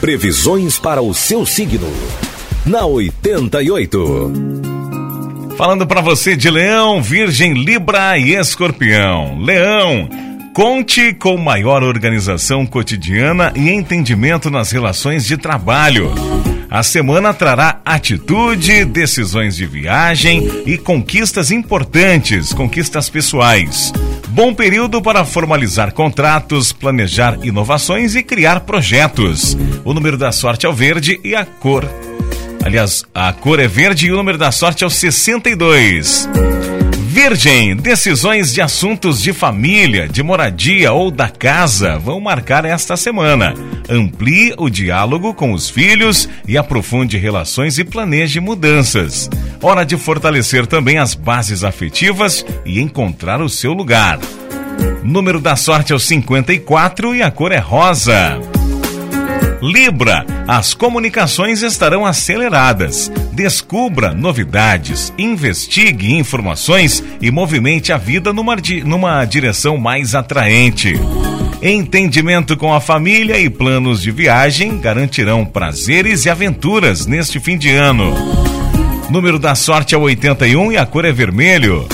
Previsões para o seu signo. Na 88. Falando para você de Leão, Virgem, Libra e Escorpião. Leão, conte com maior organização cotidiana e entendimento nas relações de trabalho. A semana trará atitude, decisões de viagem e conquistas importantes, conquistas pessoais. Bom período para formalizar contratos, planejar inovações e criar projetos. O número da sorte é o verde e a cor. Aliás, a cor é verde e o número da sorte é o 62. Virgem, decisões de assuntos de família, de moradia ou da casa vão marcar esta semana. Amplie o diálogo com os filhos e aprofunde relações e planeje mudanças. Hora de fortalecer também as bases afetivas e encontrar o seu lugar. Número da sorte é o 54 e a cor é rosa. Libra, as comunicações estarão aceleradas. Descubra novidades, investigue informações e movimente a vida numa, numa direção mais atraente. Entendimento com a família e planos de viagem garantirão prazeres e aventuras neste fim de ano. Número da sorte é 81 e a cor é vermelho.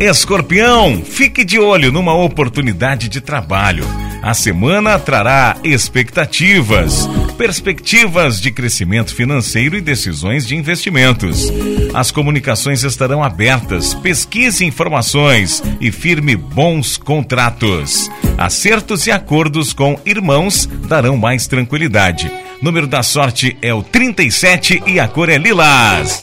Escorpião, fique de olho numa oportunidade de trabalho. A semana trará expectativas, perspectivas de crescimento financeiro e decisões de investimentos. As comunicações estarão abertas, pesquise informações e firme bons contratos. Acertos e acordos com irmãos darão mais tranquilidade. Número da sorte é o 37 e a cor é lilás.